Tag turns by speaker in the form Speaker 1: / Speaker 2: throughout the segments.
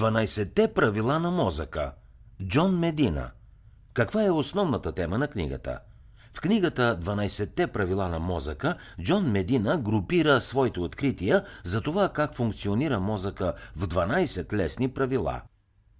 Speaker 1: 12-те правила на мозъка. Джон Медина. Каква е основната тема на книгата? В книгата 12-те правила на мозъка Джон Медина групира своите открития за това как функционира мозъка в 12 лесни правила.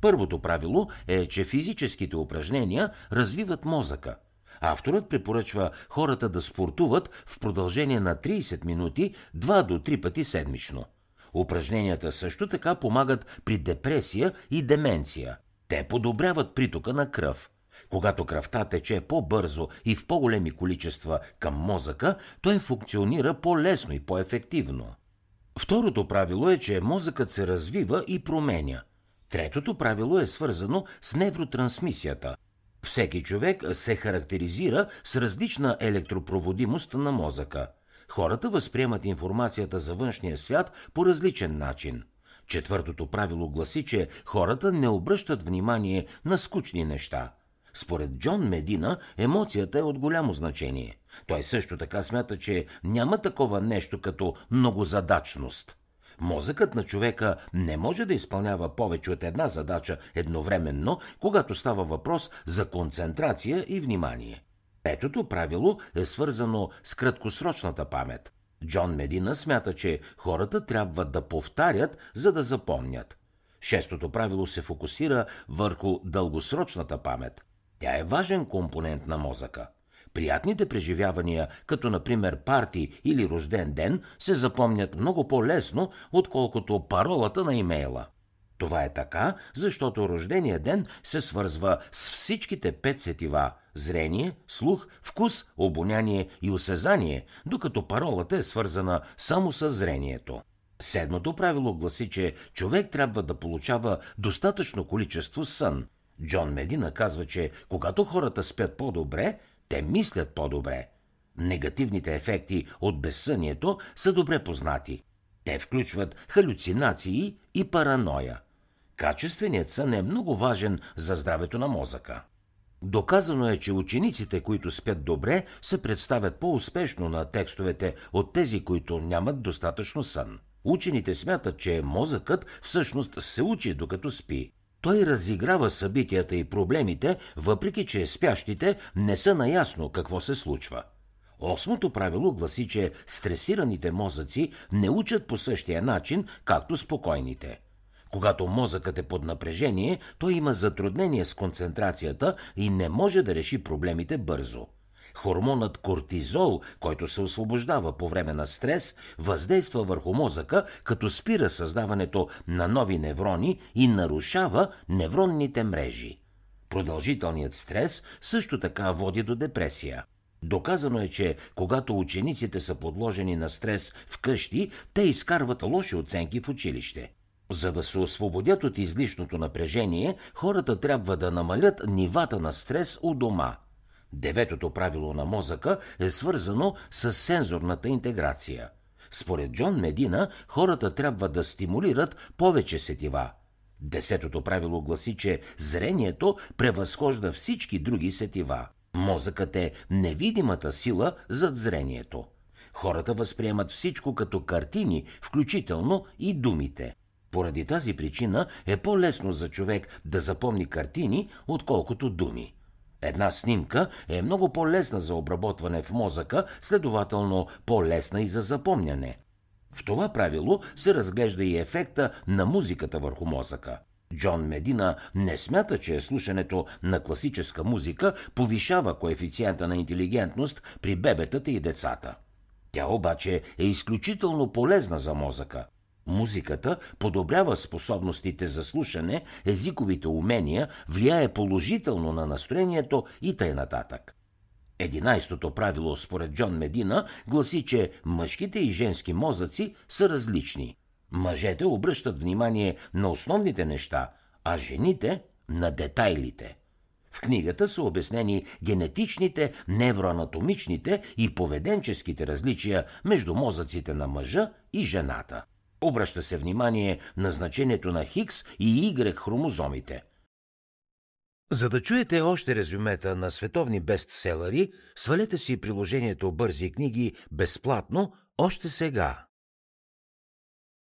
Speaker 1: Първото правило е, че физическите упражнения развиват мозъка. Авторът препоръчва хората да спортуват в продължение на 30 минути 2 до 3 пъти седмично – Упражненията също така помагат при депресия и деменция. Те подобряват притока на кръв. Когато кръвта тече по-бързо и в по-големи количества към мозъка, той функционира по-лесно и по-ефективно. Второто правило е, че мозъкът се развива и променя. Третото правило е свързано с невротрансмисията. Всеки човек се характеризира с различна електропроводимост на мозъка – Хората възприемат информацията за външния свят по различен начин. Четвъртото правило гласи, че хората не обръщат внимание на скучни неща. Според Джон Медина, емоцията е от голямо значение. Той също така смята, че няма такова нещо като многозадачност. Мозъкът на човека не може да изпълнява повече от една задача едновременно, когато става въпрос за концентрация и внимание. Петото правило е свързано с краткосрочната памет. Джон Медина смята, че хората трябва да повтарят, за да запомнят. Шестото правило се фокусира върху дългосрочната памет. Тя е важен компонент на мозъка. Приятните преживявания, като например парти или рожден ден, се запомнят много по-лесно, отколкото паролата на имейла. Това е така, защото рождения ден се свързва с всичките пет сетива – зрение, слух, вкус, обоняние и осезание, докато паролата е свързана само с зрението. Седмото правило гласи, че човек трябва да получава достатъчно количество сън. Джон Медина казва, че когато хората спят по-добре, те мислят по-добре. Негативните ефекти от безсънието са добре познати. Те включват халюцинации и параноя – Качественият сън е много важен за здравето на мозъка. Доказано е, че учениците, които спят добре, се представят по-успешно на текстовете от тези, които нямат достатъчно сън. Учените смятат, че мозъкът всъщност се учи докато спи. Той разиграва събитията и проблемите, въпреки че спящите не са наясно какво се случва. Осмото правило гласи, че стресираните мозъци не учат по същия начин, както спокойните – когато мозъкът е под напрежение, той има затруднение с концентрацията и не може да реши проблемите бързо. Хормонът кортизол, който се освобождава по време на стрес, въздейства върху мозъка, като спира създаването на нови неврони и нарушава невронните мрежи. Продължителният стрес също така води до депресия. Доказано е, че когато учениците са подложени на стрес вкъщи, те изкарват лоши оценки в училище. За да се освободят от излишното напрежение, хората трябва да намалят нивата на стрес у дома. Деветото правило на мозъка е свързано с сензорната интеграция. Според Джон Медина, хората трябва да стимулират повече сетива. Десетото правило гласи, че зрението превъзхожда всички други сетива. Мозъкът е невидимата сила зад зрението. Хората възприемат всичко като картини, включително и думите. Поради тази причина е по-лесно за човек да запомни картини, отколкото думи. Една снимка е много по-лесна за обработване в мозъка, следователно по-лесна и за запомняне. В това правило се разглежда и ефекта на музиката върху мозъка. Джон Медина не смята, че слушането на класическа музика повишава коефициента на интелигентност при бебетата и децата. Тя обаче е изключително полезна за мозъка – Музиката подобрява способностите за слушане, езиковите умения, влияе положително на настроението и нататък. Единайстото правило според Джон Медина гласи, че мъжките и женски мозъци са различни. Мъжете обръщат внимание на основните неща, а жените – на детайлите. В книгата са обяснени генетичните, невроанатомичните и поведенческите различия между мозъците на мъжа и жената. Обръща се внимание на значението на Хикс и Y хромозомите. За да чуете още резюмета на световни бестселери, свалете си приложението Бързи книги безплатно още сега.